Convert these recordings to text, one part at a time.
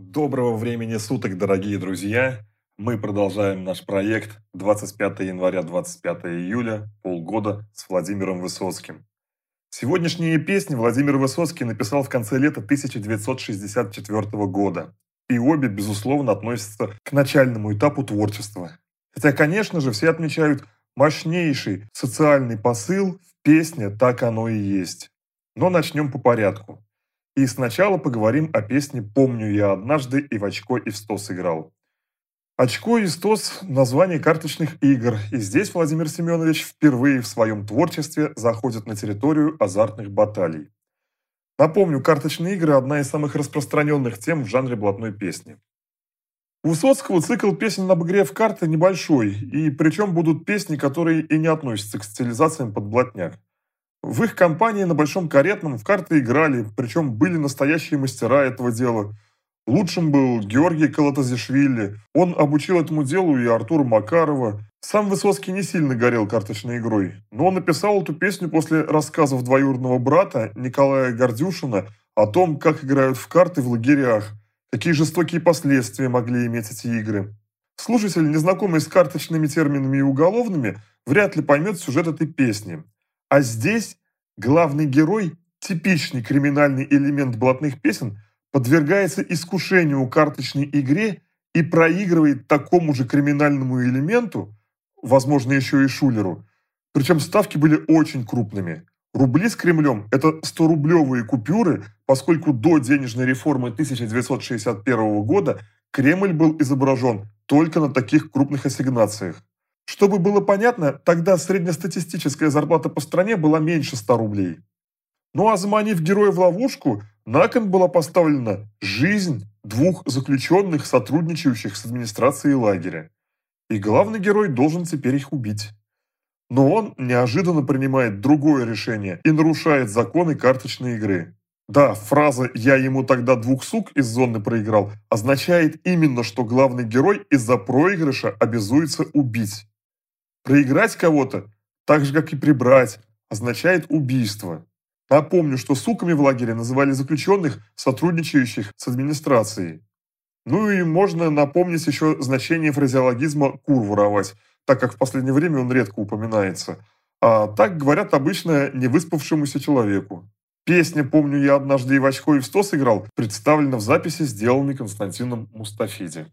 Доброго времени суток, дорогие друзья! Мы продолжаем наш проект 25 января 25 июля, полгода с Владимиром Высоцким. Сегодняшние песни Владимир Высоцкий написал в конце лета 1964 года. И обе, безусловно, относятся к начальному этапу творчества. Хотя, конечно же, все отмечают мощнейший социальный посыл в песне «Так оно и есть». Но начнем по порядку. И сначала поговорим о песне «Помню я однажды и в очко и в сто сыграл». Очко и стос – название карточных игр, и здесь Владимир Семенович впервые в своем творчестве заходит на территорию азартных баталий. Напомню, карточные игры – одна из самых распространенных тем в жанре блатной песни. У Высоцкого цикл песен об игре в карты небольшой, и причем будут песни, которые и не относятся к стилизациям под блатняк. В их компании на Большом Каретном в карты играли, причем были настоящие мастера этого дела. Лучшим был Георгий Калатазишвили. Он обучил этому делу и Артура Макарова. Сам Высоцкий не сильно горел карточной игрой, но он написал эту песню после рассказов двоюродного брата Николая Гордюшина о том, как играют в карты в лагерях, какие жестокие последствия могли иметь эти игры. Слушатель, незнакомый с карточными терминами и уголовными, вряд ли поймет сюжет этой песни – а здесь главный герой, типичный криминальный элемент блатных песен, подвергается искушению карточной игре и проигрывает такому же криминальному элементу, возможно, еще и шулеру. Причем ставки были очень крупными. Рубли с Кремлем – это 100-рублевые купюры, поскольку до денежной реформы 1961 года Кремль был изображен только на таких крупных ассигнациях. Чтобы было понятно, тогда среднестатистическая зарплата по стране была меньше 100 рублей. Ну а заманив героя в ловушку, на кон была поставлена жизнь двух заключенных, сотрудничающих с администрацией лагеря. И главный герой должен теперь их убить. Но он неожиданно принимает другое решение и нарушает законы карточной игры. Да, фраза «я ему тогда двух сук из зоны проиграл» означает именно, что главный герой из-за проигрыша обязуется убить. Проиграть кого-то, так же как и прибрать, означает убийство. Напомню, что суками в лагере называли заключенных, сотрудничающих с администрацией. Ну и можно напомнить еще значение фразеологизма «кур воровать», так как в последнее время он редко упоминается. А так говорят обычно невыспавшемуся человеку. Песня «Помню я однажды и в очко и в сто сыграл» представлена в записи, сделанной Константином Мустафиди.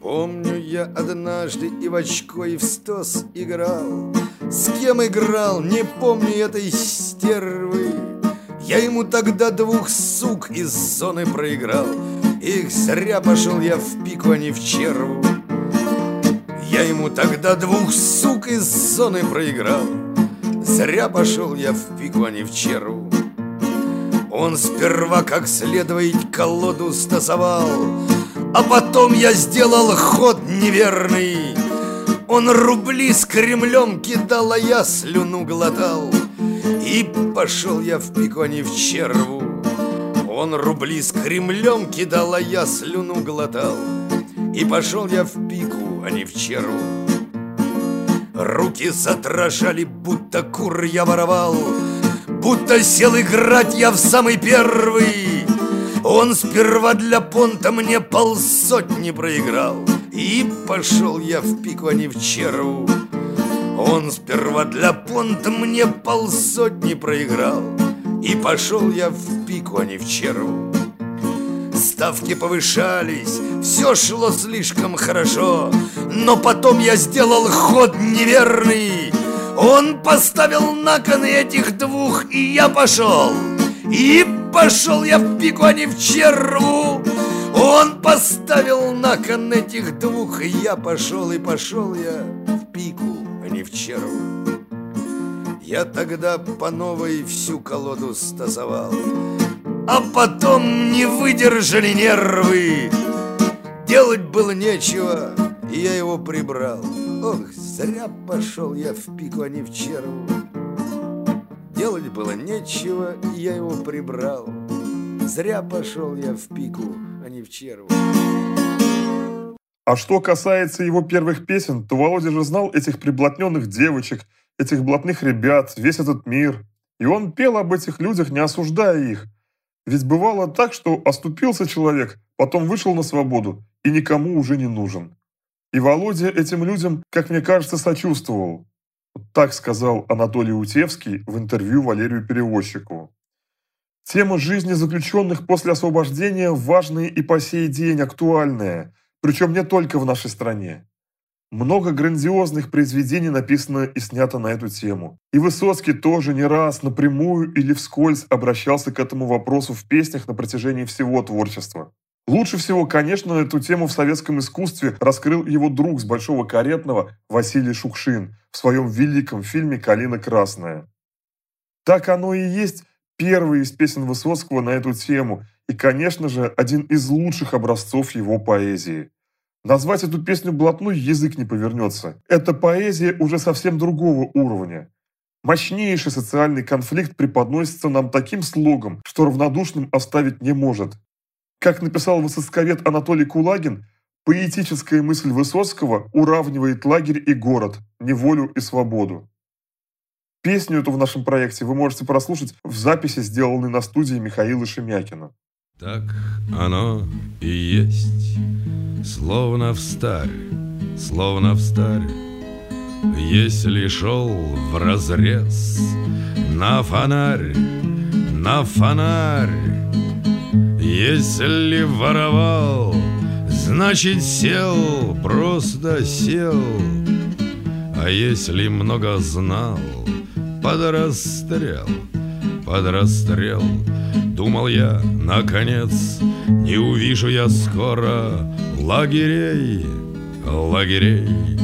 Помню я однажды и в очко, и в стос играл. С кем играл, не помню этой стервы. Я ему тогда двух сук из зоны проиграл. Их зря пошел я в пику, а не в черву. Я ему тогда двух сук из зоны проиграл. Зря пошел я в пику, а не в черву. Он сперва как следовать колоду стасовал, а потом я сделал ход неверный. Он рубли с Кремлем кидал, а я слюну глотал. И пошел я в пику, а не в черву. Он рубли с Кремлем кидал, а я слюну глотал. И пошел я в пику, а не в черву. Руки задрожали, будто кур я воровал. Будто сел играть я в самый первый он сперва для понта мне полсотни проиграл. И пошел я в пику, а не в черву. Он сперва для понта мне полсотни проиграл. И пошел я в пику, а не в черву. Ставки повышались, все шло слишком хорошо. Но потом я сделал ход неверный. Он поставил на кон этих двух, и я пошел И Пошел я в пику, а не в черву. Он поставил на кон этих двух. И я пошел, и пошел я в пику, а не в черву. Я тогда по новой всю колоду стасовал А потом не выдержали нервы. Делать было нечего, и я его прибрал. Ох, зря пошел я в пику, а не в черву Делать было нечего, и я его прибрал. Зря пошел я в пику, а не в черву. А что касается его первых песен, то Володя же знал этих приблотненных девочек, этих блатных ребят, весь этот мир. И он пел об этих людях, не осуждая их. Ведь бывало так, что оступился человек, потом вышел на свободу и никому уже не нужен. И Володя этим людям, как мне кажется, сочувствовал. Так сказал Анатолий Утевский в интервью Валерию Перевозчику. Тема жизни заключенных после освобождения важная и по сей день актуальная, причем не только в нашей стране. Много грандиозных произведений написано и снято на эту тему. И Высоцкий тоже не раз напрямую или вскользь обращался к этому вопросу в песнях на протяжении всего творчества. Лучше всего, конечно, эту тему в советском искусстве раскрыл его друг с Большого Каретного Василий Шукшин в своем великом фильме «Калина красная». Так оно и есть первый из песен Высоцкого на эту тему и, конечно же, один из лучших образцов его поэзии. Назвать эту песню блатной язык не повернется. Это поэзия уже совсем другого уровня. Мощнейший социальный конфликт преподносится нам таким слогом, что равнодушным оставить не может. Как написал высоцковед Анатолий Кулагин, поэтическая мысль Высоцкого уравнивает лагерь и город, неволю и свободу. Песню эту в нашем проекте вы можете прослушать в записи, сделанной на студии Михаила Шемякина. Так оно и есть Словно в старь, словно в старь Если шел в разрез На фонарь, на фонарь Если воровал, значит сел, просто сел А если много знал, под расстрел, под расстрел Думал я, наконец, не увижу я скоро лагерей, лагерей.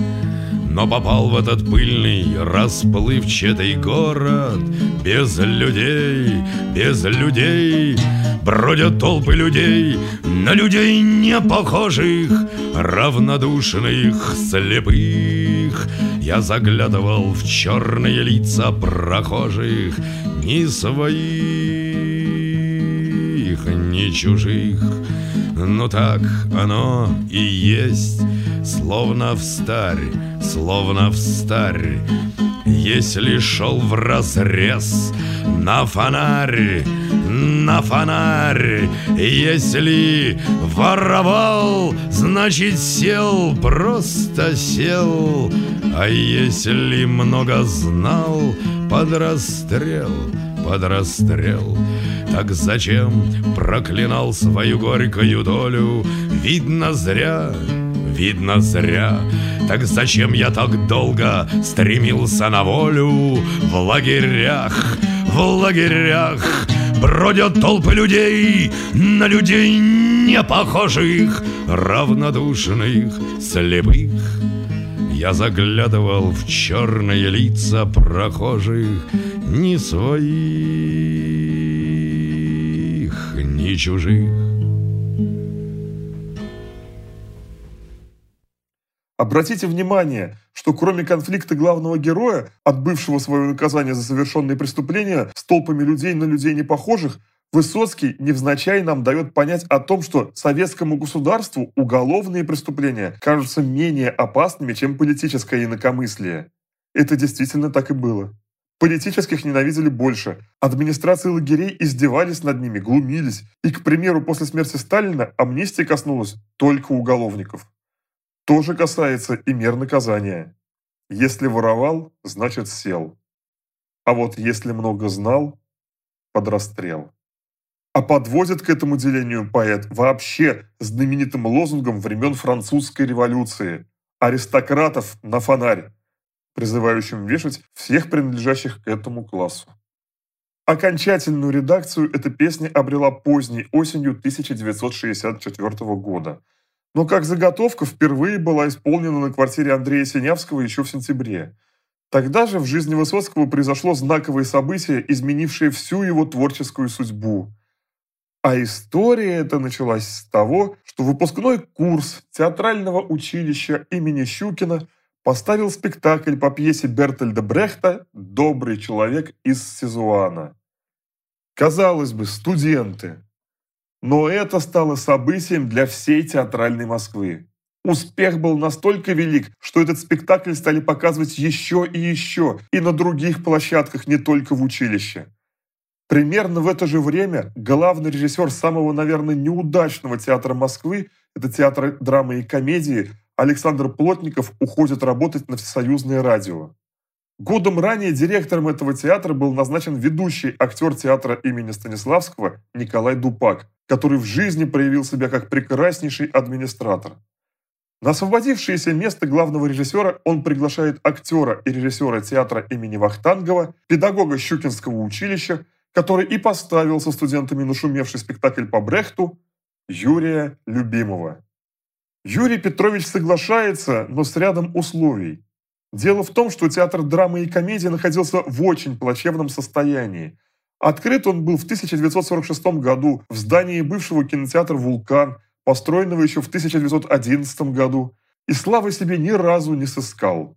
Но попал в этот пыльный, расплывчатый город. Без людей, без людей Бродят толпы людей, на людей не похожих Равнодушных, слепых. Я заглядывал в черные лица прохожих Не своих, не чужих. Ну так оно и есть, словно в старь, словно в старь. Если шел в разрез на фонарь, на фонарь, если воровал, значит сел, просто сел, а если много знал, под расстрел, под расстрел. Так зачем проклинал свою горькую долю? Видно зря, видно зря. Так зачем я так долго стремился на волю В лагерях, в лагерях Бродят толпы людей, на людей не похожих Равнодушных, слепых я заглядывал в черные лица прохожих, не своих, ни чужих. Обратите внимание, что кроме конфликта главного героя, отбывшего свое наказание за совершенные преступления с толпами людей на людей не похожих, Высоцкий невзначай нам дает понять о том, что советскому государству уголовные преступления кажутся менее опасными, чем политическое инакомыслие. Это действительно так и было. Политических ненавидели больше, администрации лагерей издевались над ними, глумились, и, к примеру, после смерти Сталина амнистия коснулась только уголовников. То же касается и мер наказания. Если воровал, значит сел. А вот если много знал, под расстрел. А подводит к этому делению поэт вообще знаменитым лозунгом времен французской революции «Аристократов на фонарь», призывающим вешать всех принадлежащих к этому классу. Окончательную редакцию эта песня обрела поздней осенью 1964 года, но как заготовка впервые была исполнена на квартире Андрея Синявского еще в сентябре. Тогда же в жизни Высоцкого произошло знаковое событие, изменившее всю его творческую судьбу – а история эта началась с того, что выпускной курс театрального училища имени Щукина поставил спектакль по пьесе Бертольда Брехта «Добрый человек из Сизуана». Казалось бы, студенты. Но это стало событием для всей театральной Москвы. Успех был настолько велик, что этот спектакль стали показывать еще и еще, и на других площадках, не только в училище. Примерно в это же время главный режиссер самого, наверное, неудачного театра Москвы, это театр драмы и комедии, Александр Плотников уходит работать на Всесоюзное радио. Годом ранее директором этого театра был назначен ведущий актер театра имени Станиславского Николай Дупак, который в жизни проявил себя как прекраснейший администратор. На освободившееся место главного режиссера он приглашает актера и режиссера театра имени Вахтангова, педагога Щукинского училища, который и поставил со студентами нашумевший спектакль по Брехту Юрия Любимого. Юрий Петрович соглашается, но с рядом условий. Дело в том, что театр драмы и комедии находился в очень плачевном состоянии. Открыт он был в 1946 году в здании бывшего кинотеатра «Вулкан», построенного еще в 1911 году, и славы себе ни разу не сыскал.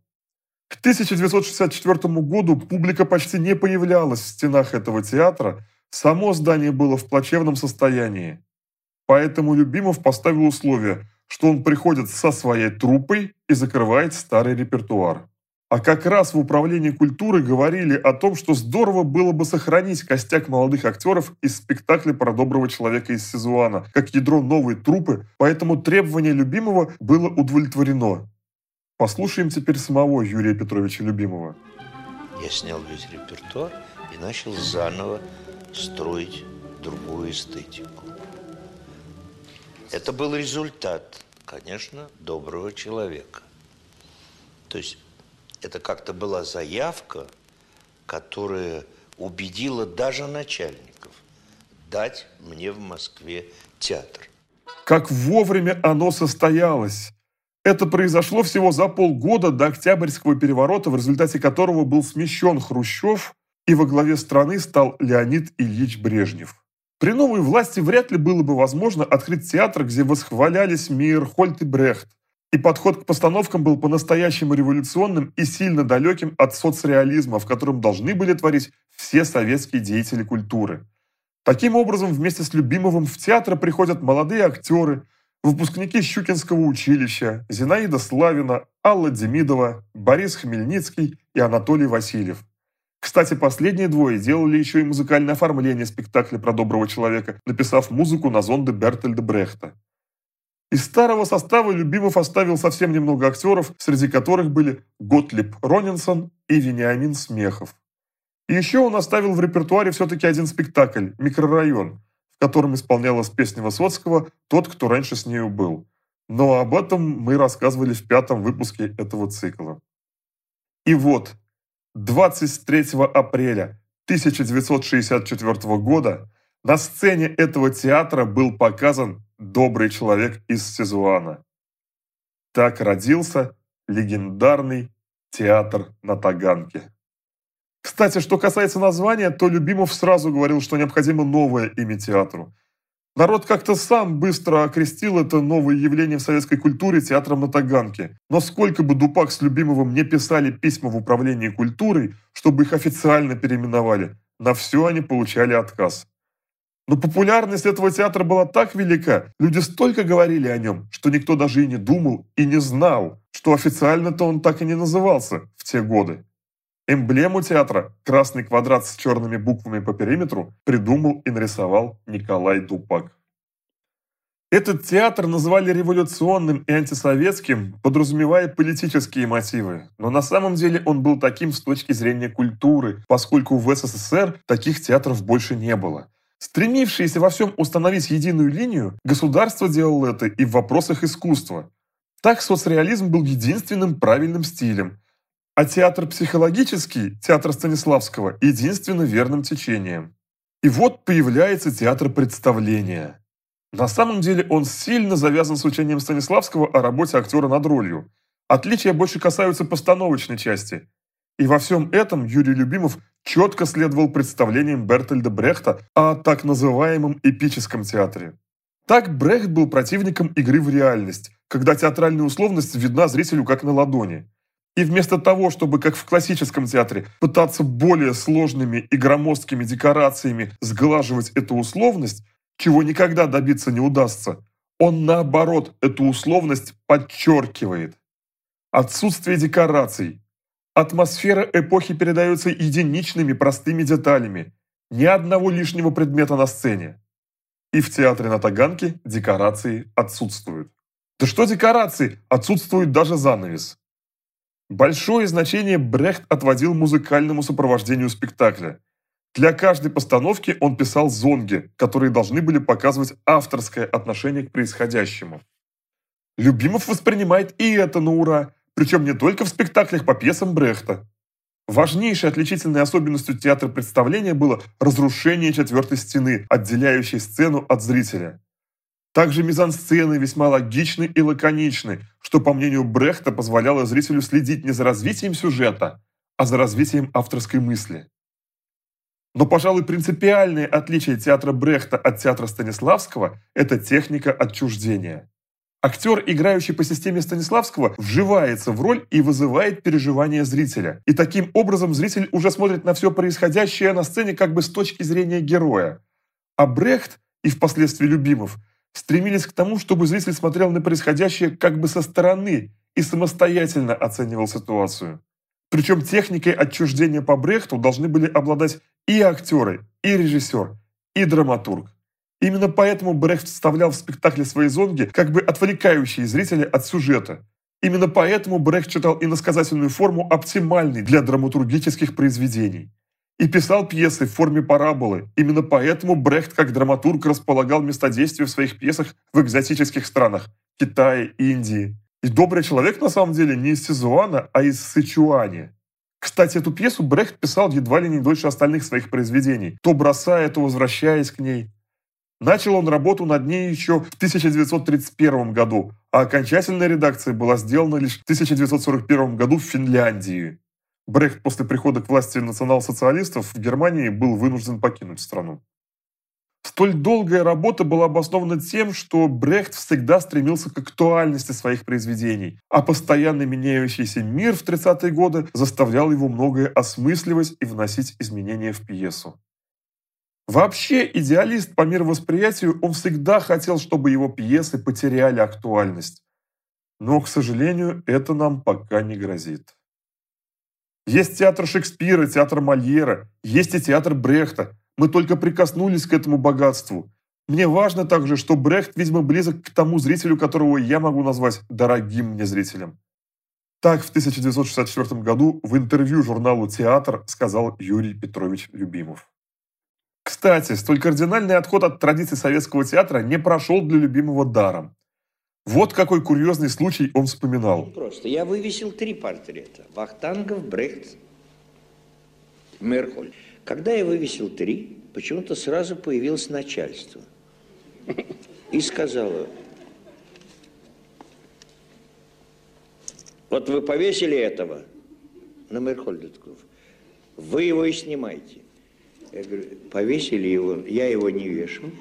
К 1964 году публика почти не появлялась в стенах этого театра, само здание было в плачевном состоянии. Поэтому Любимов поставил условие, что он приходит со своей труппой и закрывает старый репертуар. А как раз в управлении культуры говорили о том, что здорово было бы сохранить костяк молодых актеров из спектакля про доброго человека из Сизуана, как ядро новой труппы, поэтому требование Любимого было удовлетворено. Послушаем теперь самого Юрия Петровича Любимого. Я снял весь репертуар и начал заново строить другую эстетику. Это был результат, конечно, доброго человека. То есть это как-то была заявка, которая убедила даже начальников дать мне в Москве театр. Как вовремя оно состоялось! Это произошло всего за полгода до Октябрьского переворота, в результате которого был смещен Хрущев, и во главе страны стал Леонид Ильич Брежнев. При новой власти вряд ли было бы возможно открыть театр, где восхвалялись Мейерхольд и Брехт, и подход к постановкам был по-настоящему революционным и сильно далеким от соцреализма, в котором должны были творить все советские деятели культуры. Таким образом, вместе с Любимовым в театр приходят молодые актеры, выпускники Щукинского училища, Зинаида Славина, Алла Демидова, Борис Хмельницкий и Анатолий Васильев. Кстати, последние двое делали еще и музыкальное оформление спектакля про доброго человека, написав музыку на зонды Бертельда Брехта. Из старого состава Любимов оставил совсем немного актеров, среди которых были Готлиб Ронинсон и Вениамин Смехов. И еще он оставил в репертуаре все-таки один спектакль «Микрорайон», в котором исполнялась песня Высоцкого «Тот, кто раньше с нею был». Но об этом мы рассказывали в пятом выпуске этого цикла. И вот, 23 апреля 1964 года на сцене этого театра был показан «Добрый человек из Сизуана». Так родился легендарный театр на Таганке. Кстати, что касается названия, то Любимов сразу говорил, что необходимо новое имя театру. Народ как-то сам быстро окрестил это новое явление в советской культуре театром на Таганке. Но сколько бы Дупак с Любимовым не писали письма в управлении культурой, чтобы их официально переименовали, на все они получали отказ. Но популярность этого театра была так велика, люди столько говорили о нем, что никто даже и не думал и не знал, что официально-то он так и не назывался в те годы. Эмблему театра, красный квадрат с черными буквами по периметру, придумал и нарисовал Николай Дупак. Этот театр называли революционным и антисоветским, подразумевая политические мотивы. Но на самом деле он был таким с точки зрения культуры, поскольку в СССР таких театров больше не было. Стремившиеся во всем установить единую линию, государство делало это и в вопросах искусства. Так соцреализм был единственным правильным стилем, а театр психологический, театр Станиславского, единственно верным течением. И вот появляется театр представления. На самом деле он сильно завязан с учением Станиславского о работе актера над ролью. Отличия больше касаются постановочной части. И во всем этом Юрий Любимов четко следовал представлениям Бертольда Брехта о так называемом эпическом театре. Так Брехт был противником игры в реальность, когда театральная условность видна зрителю как на ладони. И вместо того, чтобы, как в классическом театре, пытаться более сложными и громоздкими декорациями сглаживать эту условность, чего никогда добиться не удастся, он наоборот эту условность подчеркивает. Отсутствие декораций, Атмосфера эпохи передается единичными простыми деталями. Ни одного лишнего предмета на сцене. И в театре на Таганке декорации отсутствуют. Да что декорации? Отсутствует даже занавес. Большое значение Брехт отводил музыкальному сопровождению спектакля. Для каждой постановки он писал зонги, которые должны были показывать авторское отношение к происходящему. Любимов воспринимает и это на ура, причем не только в спектаклях по пьесам Брехта. Важнейшей отличительной особенностью театра представления было разрушение четвертой стены, отделяющей сцену от зрителя. Также мизансцены весьма логичны и лаконичны, что, по мнению Брехта, позволяло зрителю следить не за развитием сюжета, а за развитием авторской мысли. Но, пожалуй, принципиальное отличие театра Брехта от театра Станиславского – это техника отчуждения. Актер, играющий по системе Станиславского, вживается в роль и вызывает переживания зрителя. И таким образом зритель уже смотрит на все происходящее на сцене как бы с точки зрения героя. А Брехт и впоследствии Любимов – стремились к тому, чтобы зритель смотрел на происходящее как бы со стороны и самостоятельно оценивал ситуацию. Причем техникой отчуждения по Брехту должны были обладать и актеры, и режиссер, и драматург. Именно поэтому Брехт вставлял в спектакле свои зонги, как бы отвлекающие зрителя от сюжета. Именно поэтому Брехт читал иносказательную форму оптимальной для драматургических произведений и писал пьесы в форме параболы. Именно поэтому Брехт как драматург располагал места действия в своих пьесах в экзотических странах – Китае, Индии. И «Добрый человек» на самом деле не из Сизуана, а из Сычуани. Кстати, эту пьесу Брехт писал едва ли не дольше остальных своих произведений, то бросая, то возвращаясь к ней. Начал он работу над ней еще в 1931 году, а окончательная редакция была сделана лишь в 1941 году в Финляндии. Брехт после прихода к власти национал-социалистов в Германии был вынужден покинуть страну. Столь долгая работа была обоснована тем, что Брехт всегда стремился к актуальности своих произведений, а постоянно меняющийся мир в 30-е годы заставлял его многое осмысливать и вносить изменения в пьесу. Вообще, идеалист по мировосприятию, он всегда хотел, чтобы его пьесы потеряли актуальность. Но, к сожалению, это нам пока не грозит. Есть театр Шекспира, театр Мольера, есть и театр Брехта. Мы только прикоснулись к этому богатству. Мне важно также, что Брехт, видимо, близок к тому зрителю, которого я могу назвать дорогим мне зрителем. Так в 1964 году в интервью журналу «Театр» сказал Юрий Петрович Любимов. Кстати, столь кардинальный отход от традиций советского театра не прошел для Любимого даром. Вот какой курьезный случай он вспоминал. Просто. Я вывесил три портрета. Вахтангов, Брехт, Мерхоль. Когда я вывесил три, почему-то сразу появилось начальство. И сказала, вот вы повесили этого на Мерхольда вы его и снимайте. Я говорю, повесили его, я его не вешу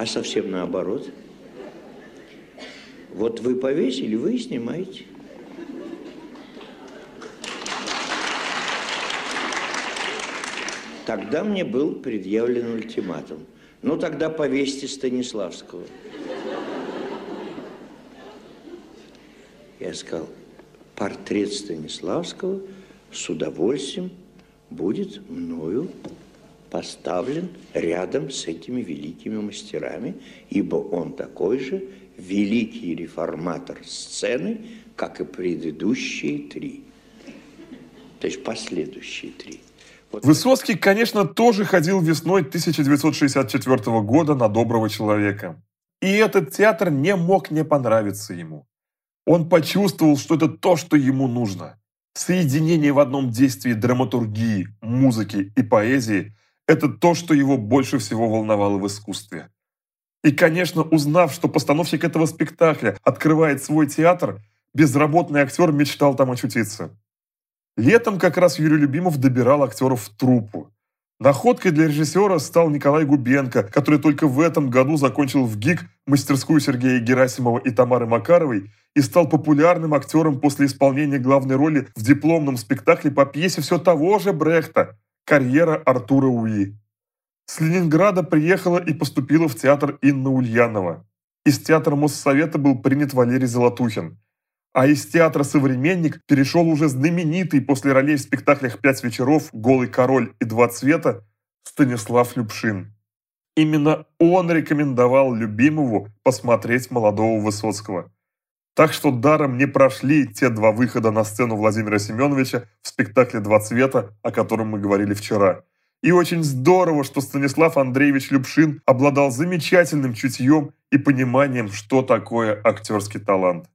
а совсем наоборот. Вот вы повесили, вы снимаете. Тогда мне был предъявлен ультиматум. Ну, тогда повесьте Станиславского. Я сказал, портрет Станиславского с удовольствием будет мною поставлен рядом с этими великими мастерами, ибо он такой же великий реформатор сцены, как и предыдущие три. То есть последующие три. Вот. Высоцкий, конечно, тоже ходил весной 1964 года на «Доброго человека». И этот театр не мог не понравиться ему. Он почувствовал, что это то, что ему нужно. Соединение в одном действии драматургии, музыки и поэзии это то, что его больше всего волновало в искусстве. И, конечно, узнав, что постановщик этого спектакля открывает свой театр, безработный актер мечтал там очутиться. Летом как раз Юрий Любимов добирал актеров в труппу. Находкой для режиссера стал Николай Губенко, который только в этом году закончил в ГИК мастерскую Сергея Герасимова и Тамары Макаровой и стал популярным актером после исполнения главной роли в дипломном спектакле по пьесе все того же Брехта Карьера Артура Уи. С Ленинграда приехала и поступила в театр Инна Ульянова. Из театра Моссовета был принят Валерий Золотухин. А из театра «Современник» перешел уже знаменитый после ролей в спектаклях «Пять вечеров», «Голый король» и «Два цвета» Станислав Любшин. Именно он рекомендовал любимому посмотреть молодого Высоцкого. Так что даром не прошли те два выхода на сцену Владимира Семеновича в спектакле «Два цвета», о котором мы говорили вчера. И очень здорово, что Станислав Андреевич Любшин обладал замечательным чутьем и пониманием, что такое актерский талант.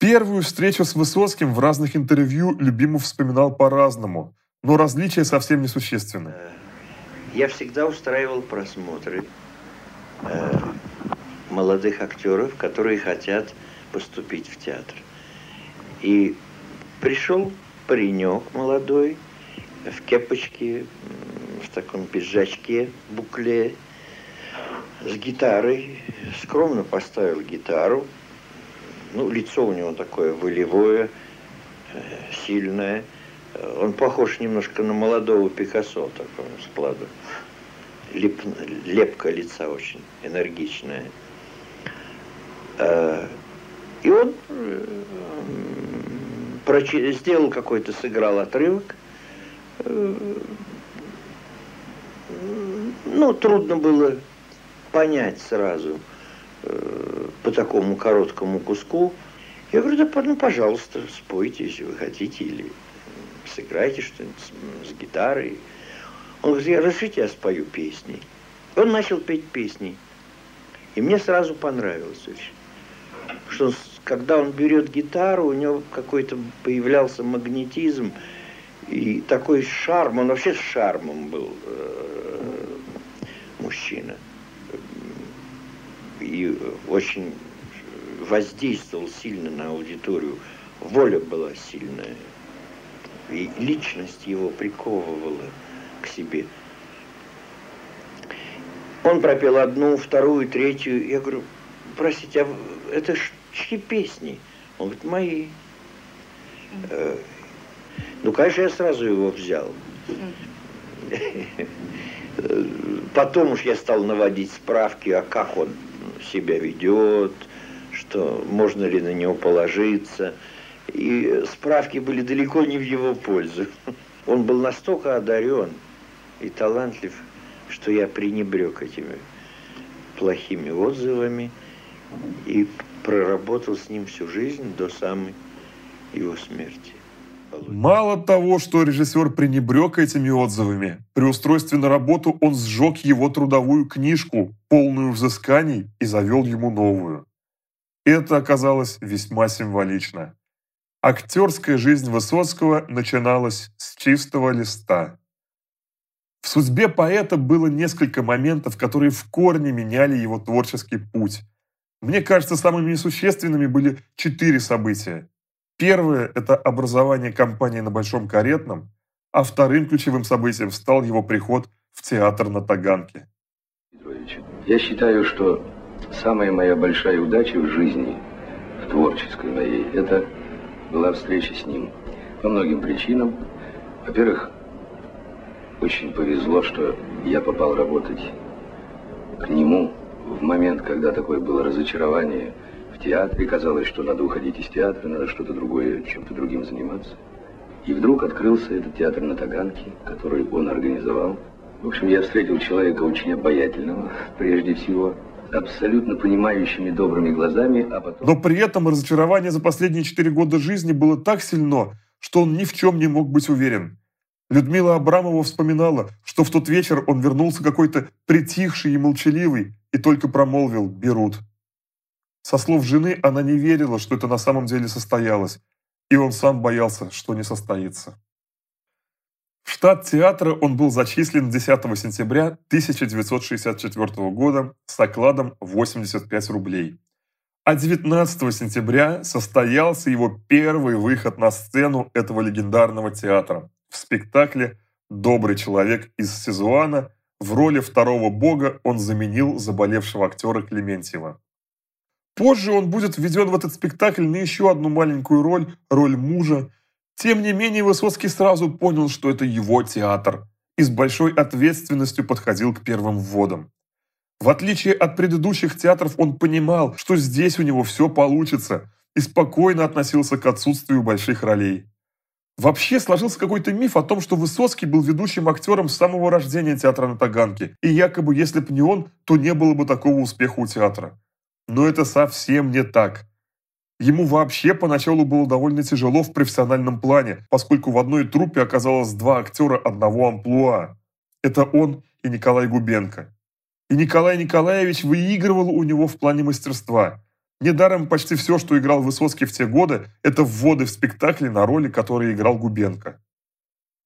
Первую встречу с Высоцким в разных интервью Любимов вспоминал по-разному, но различия совсем несущественны. Я всегда устраивал просмотры э, молодых актеров, которые хотят поступить в театр. И пришел паренек молодой, в кепочке, в таком пиджачке, букле, с гитарой, скромно поставил гитару. Ну, лицо у него такое волевое, э, сильное. Он похож немножко на молодого Пикассо, такого складу. Леп, лепка лица очень энергичная. Э, и он э, сделал какой-то, сыграл отрывок. Ну, трудно было понять сразу э, по такому короткому куску. Я говорю, да, ну, пожалуйста, спойте, если вы хотите, или сыграйте что-нибудь с, с гитарой. Он говорит, я разрешите, я спою песни. Он начал петь песни. И мне сразу понравилось очень. Что когда он берет гитару, у него какой-то появлялся магнетизм и такой шарм. Он вообще с шармом был э, мужчина и очень воздействовал сильно на аудиторию. Воля была сильная. И личность его приковывала к себе. Он пропел одну, вторую, третью. Я говорю, простите, а это чьи песни? Он говорит, мои. Э, ну, конечно, я сразу его взял. Потом уж я стал наводить справки, а как он себя ведет, что можно ли на него положиться. И справки были далеко не в его пользу. Он был настолько одарен и талантлив, что я пренебрег этими плохими отзывами и проработал с ним всю жизнь до самой его смерти. Мало того, что режиссер пренебрег этими отзывами, при устройстве на работу он сжег его трудовую книжку, полную взысканий, и завел ему новую. Это оказалось весьма символично. Актерская жизнь Высоцкого начиналась с чистого листа. В судьбе поэта было несколько моментов, которые в корне меняли его творческий путь. Мне кажется, самыми несущественными были четыре события. Первое – это образование компании на Большом Каретном, а вторым ключевым событием стал его приход в театр на Таганке. Я считаю, что самая моя большая удача в жизни, в творческой моей, это была встреча с ним. По многим причинам. Во-первых, очень повезло, что я попал работать к нему в момент, когда такое было разочарование – театре, казалось, что надо уходить из театра, надо что-то другое, чем-то другим заниматься. И вдруг открылся этот театр на Таганке, который он организовал. В общем, я встретил человека очень обаятельного, прежде всего, абсолютно понимающими добрыми глазами, а потом... Но при этом разочарование за последние четыре года жизни было так сильно, что он ни в чем не мог быть уверен. Людмила Абрамова вспоминала, что в тот вечер он вернулся какой-то притихший и молчаливый и только промолвил «берут». Со слов жены она не верила, что это на самом деле состоялось, и он сам боялся, что не состоится. В штат театра он был зачислен 10 сентября 1964 года с окладом 85 рублей. А 19 сентября состоялся его первый выход на сцену этого легендарного театра в спектакле «Добрый человек из Сизуана» в роли второго бога он заменил заболевшего актера Клементьева. Позже он будет введен в этот спектакль на еще одну маленькую роль, роль мужа. Тем не менее, Высоцкий сразу понял, что это его театр, и с большой ответственностью подходил к первым вводам. В отличие от предыдущих театров, он понимал, что здесь у него все получится, и спокойно относился к отсутствию больших ролей. Вообще сложился какой-то миф о том, что Высоцкий был ведущим актером с самого рождения театра на Таганке, и якобы если бы не он, то не было бы такого успеха у театра. Но это совсем не так. Ему вообще поначалу было довольно тяжело в профессиональном плане, поскольку в одной труппе оказалось два актера одного амплуа. Это он и Николай Губенко. И Николай Николаевич выигрывал у него в плане мастерства. Недаром почти все, что играл Высоцкий в те годы, это вводы в спектакли на роли, которые играл Губенко.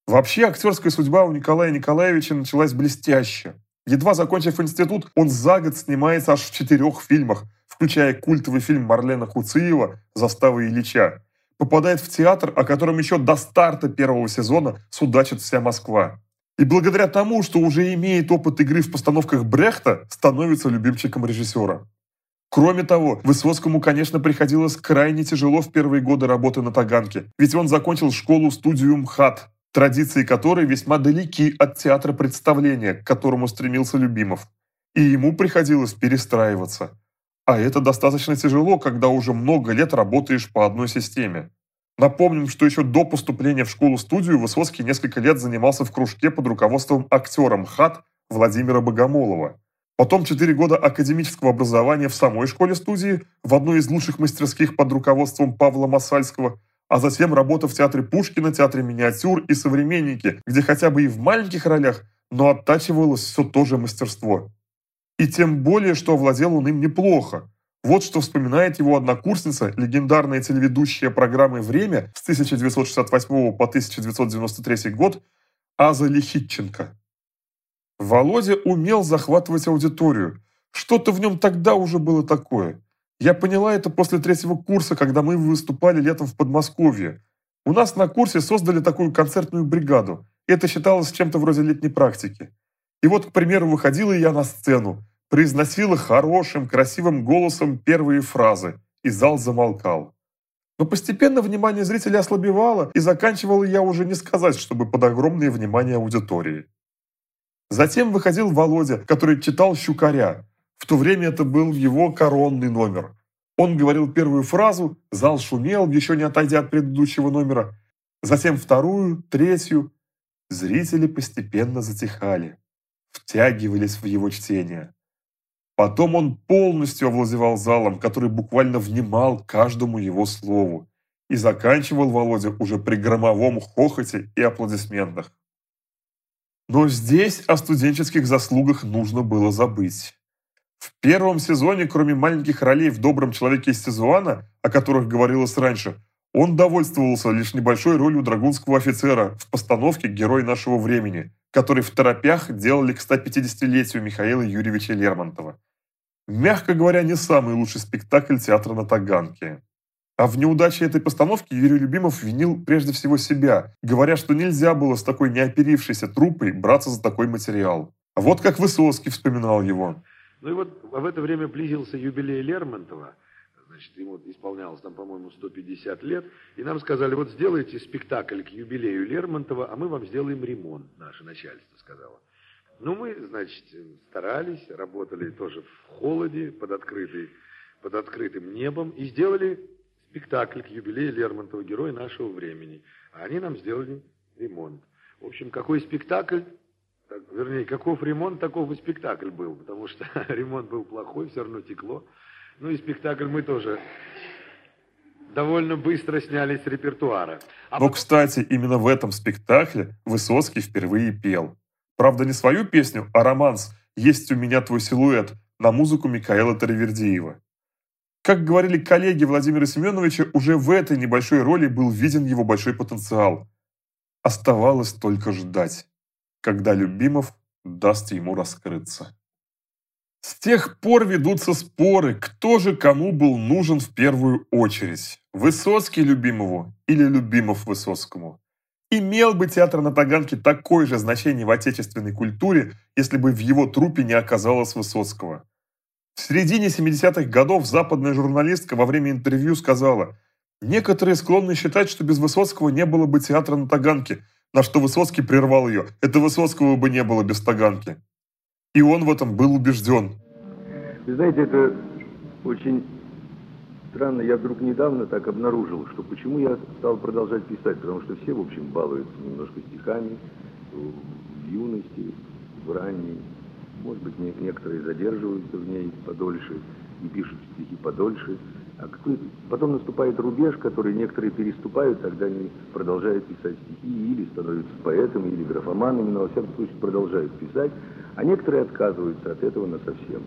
Вообще, актерская судьба у Николая Николаевича началась блестяще. Едва закончив институт, он за год снимается аж в четырех фильмах, включая культовый фильм Марлена Куциева «Застава Ильича». Попадает в театр, о котором еще до старта первого сезона судачит вся Москва. И благодаря тому, что уже имеет опыт игры в постановках Брехта, становится любимчиком режиссера. Кроме того, Высоцкому, конечно, приходилось крайне тяжело в первые годы работы на Таганке, ведь он закончил школу-студию МХАТ, традиции которой весьма далеки от театра представления, к которому стремился Любимов. И ему приходилось перестраиваться. А это достаточно тяжело, когда уже много лет работаешь по одной системе. Напомним, что еще до поступления в школу-студию Высоцкий несколько лет занимался в кружке под руководством актера МХАТ Владимира Богомолова. Потом 4 года академического образования в самой школе-студии, в одной из лучших мастерских под руководством Павла Масальского, а затем работа в театре Пушкина, театре миниатюр и современники, где хотя бы и в маленьких ролях, но оттачивалось все то же мастерство. И тем более, что овладел он им неплохо. Вот что вспоминает его однокурсница, легендарная телеведущая программы «Время» с 1968 по 1993 год Аза Лихитченко. Володя умел захватывать аудиторию. Что-то в нем тогда уже было такое. Я поняла это после третьего курса, когда мы выступали летом в Подмосковье. У нас на курсе создали такую концертную бригаду. Это считалось чем-то вроде летней практики. И вот, к примеру, выходила я на сцену, произносила хорошим, красивым голосом первые фразы, и зал замолкал. Но постепенно внимание зрителя ослабевало, и заканчивала я уже не сказать, чтобы под огромное внимание аудитории. Затем выходил Володя, который читал «Щукаря». В то время это был его коронный номер. Он говорил первую фразу, зал шумел, еще не отойдя от предыдущего номера. Затем вторую, третью. Зрители постепенно затихали, втягивались в его чтение. Потом он полностью овладевал залом, который буквально внимал каждому его слову. И заканчивал Володя уже при громовом хохоте и аплодисментах. Но здесь о студенческих заслугах нужно было забыть. В первом сезоне, кроме маленьких ролей в «Добром человеке» из Сезуана, о которых говорилось раньше, он довольствовался лишь небольшой ролью драгунского офицера в постановке «Герой нашего времени», который в торопях делали к 150-летию Михаила Юрьевича Лермонтова. Мягко говоря, не самый лучший спектакль театра на Таганке. А в неудаче этой постановки Юрий Любимов винил прежде всего себя, говоря, что нельзя было с такой неоперившейся труппой браться за такой материал. А вот как Высоцкий вспоминал его. Ну и вот в это время близился юбилей Лермонтова, значит, ему исполнялось там, по-моему, 150 лет, и нам сказали, вот сделайте спектакль к юбилею Лермонтова, а мы вам сделаем ремонт, наше начальство сказало. Ну, мы, значит, старались, работали тоже в холоде, под, открытый, под открытым небом, и сделали спектакль к юбилею Лермонтова, герой нашего времени. А они нам сделали ремонт. В общем, какой спектакль, так, вернее, каков ремонт, таков и спектакль был, потому что ремонт был плохой, все равно текло. Ну и спектакль мы тоже довольно быстро сняли с репертуара. А Но, кстати, именно в этом спектакле Высоцкий впервые пел. Правда, не свою песню, а романс «Есть у меня твой силуэт» на музыку Микаэла Таравердиева. Как говорили коллеги Владимира Семеновича, уже в этой небольшой роли был виден его большой потенциал. Оставалось только ждать, когда Любимов даст ему раскрыться. С тех пор ведутся споры, кто же кому был нужен в первую очередь. Высоцкий Любимову или Любимов Высоцкому. Имел бы театр на Таганке такое же значение в отечественной культуре, если бы в его трупе не оказалось Высоцкого. В середине 70-х годов западная журналистка во время интервью сказала, «Некоторые склонны считать, что без Высоцкого не было бы театра на Таганке, на что Высоцкий прервал ее. Это Высоцкого бы не было без Таганки». И он в этом был убежден. Знаете, это очень Странно, я вдруг недавно так обнаружил, что почему я стал продолжать писать, потому что все, в общем, балуются немножко стихами в юности, в ранней. Может быть, некоторые задерживаются в ней подольше и пишут стихи подольше. А какой потом наступает рубеж, который некоторые переступают, тогда они продолжают писать стихи или становятся поэтами, или графоманами, но во всяком случае продолжают писать, а некоторые отказываются от этого на совсем.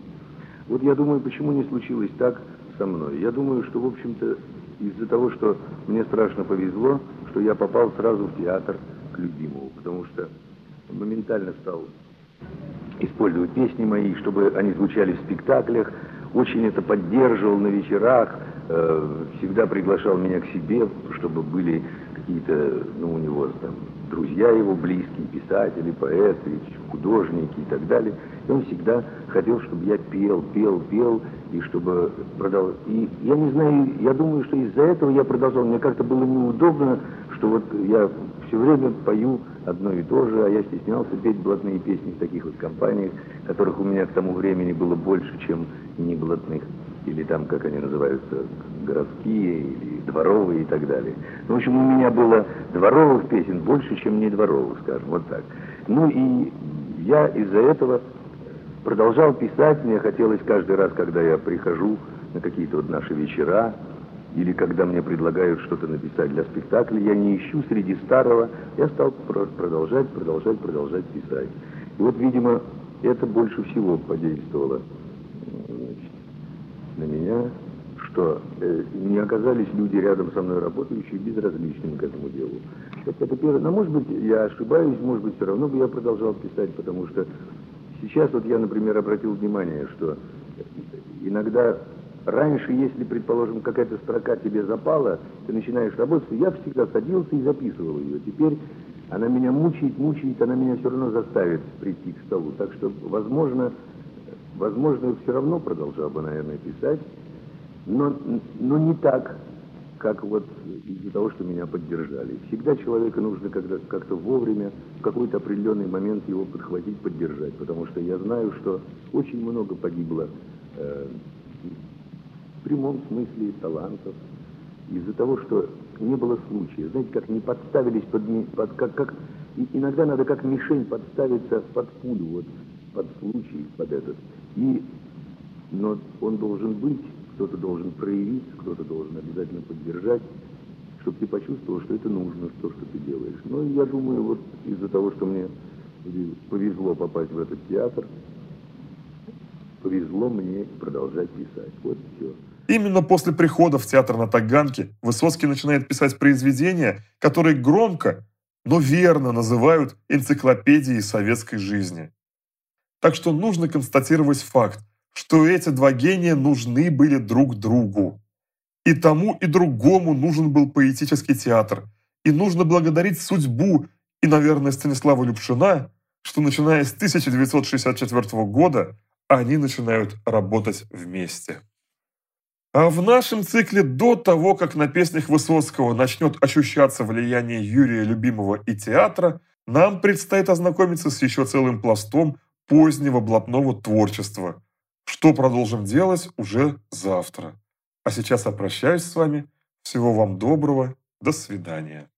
Вот я думаю, почему не случилось так со мной. Я думаю, что, в общем-то, из-за того, что мне страшно повезло, что я попал сразу в театр к любимому, потому что моментально стал использовать песни мои, чтобы они звучали в спектаклях, очень это поддерживал на вечерах, э, всегда приглашал меня к себе, чтобы были какие-то, ну, у него там друзья его близкие, писатели, поэты, художники и так далее. И он всегда хотел, чтобы я пел, пел, пел, и чтобы продолжал. И я не знаю, я думаю, что из-за этого я продолжал. Мне как-то было неудобно, что вот я все время пою одно и то же, а я стеснялся петь блатные песни в таких вот компаниях, которых у меня к тому времени было больше, чем не блатных или там, как они называются, городские или дворовые и так далее. Ну, в общем, у меня было дворовых песен больше, чем не дворовых, скажем, вот так. Ну и я из-за этого продолжал писать, мне хотелось каждый раз, когда я прихожу на какие-то вот наши вечера, или когда мне предлагают что-то написать для спектакля, я не ищу среди старого, я стал продолжать, продолжать, продолжать писать. И вот, видимо, это больше всего подействовало на меня, что э, не оказались люди рядом со мной работающие безразличными к этому делу. Это, это первое. Но, может быть, я ошибаюсь, может быть, все равно бы я продолжал писать, потому что сейчас вот я, например, обратил внимание, что иногда раньше, если, предположим, какая-то строка тебе запала, ты начинаешь работать, я всегда садился и записывал ее. Теперь она меня мучает, мучает, она меня все равно заставит прийти к столу. Так что, возможно, Возможно, все равно продолжал бы, наверное, писать, но, но не так, как вот из-за того, что меня поддержали. Всегда человека нужно когда как-то вовремя, в какой-то определенный момент его подхватить, поддержать, потому что я знаю, что очень много погибло э, в прямом смысле талантов из-за того, что не было случая. Знаете, как не подставились под, под как, как иногда надо как мишень подставиться под пулю, вот под случай, под этот. И, но он должен быть, кто-то должен проявить, кто-то должен обязательно поддержать, чтобы ты почувствовал, что это нужно, то, что ты делаешь. Ну, я думаю, вот из-за того, что мне повезло попасть в этот театр, повезло мне продолжать писать. Вот все. Именно после прихода в театр на Таганке Высоцкий начинает писать произведения, которые громко, но верно называют энциклопедией советской жизни. Так что нужно констатировать факт, что эти два гения нужны были друг другу. И тому, и другому нужен был поэтический театр. И нужно благодарить судьбу и, наверное, Станислава Любшина, что начиная с 1964 года они начинают работать вместе. А в нашем цикле до того, как на песнях Высоцкого начнет ощущаться влияние Юрия Любимого и театра, нам предстоит ознакомиться с еще целым пластом позднего блатного творчества, что продолжим делать уже завтра. А сейчас я прощаюсь с вами. Всего вам доброго. До свидания.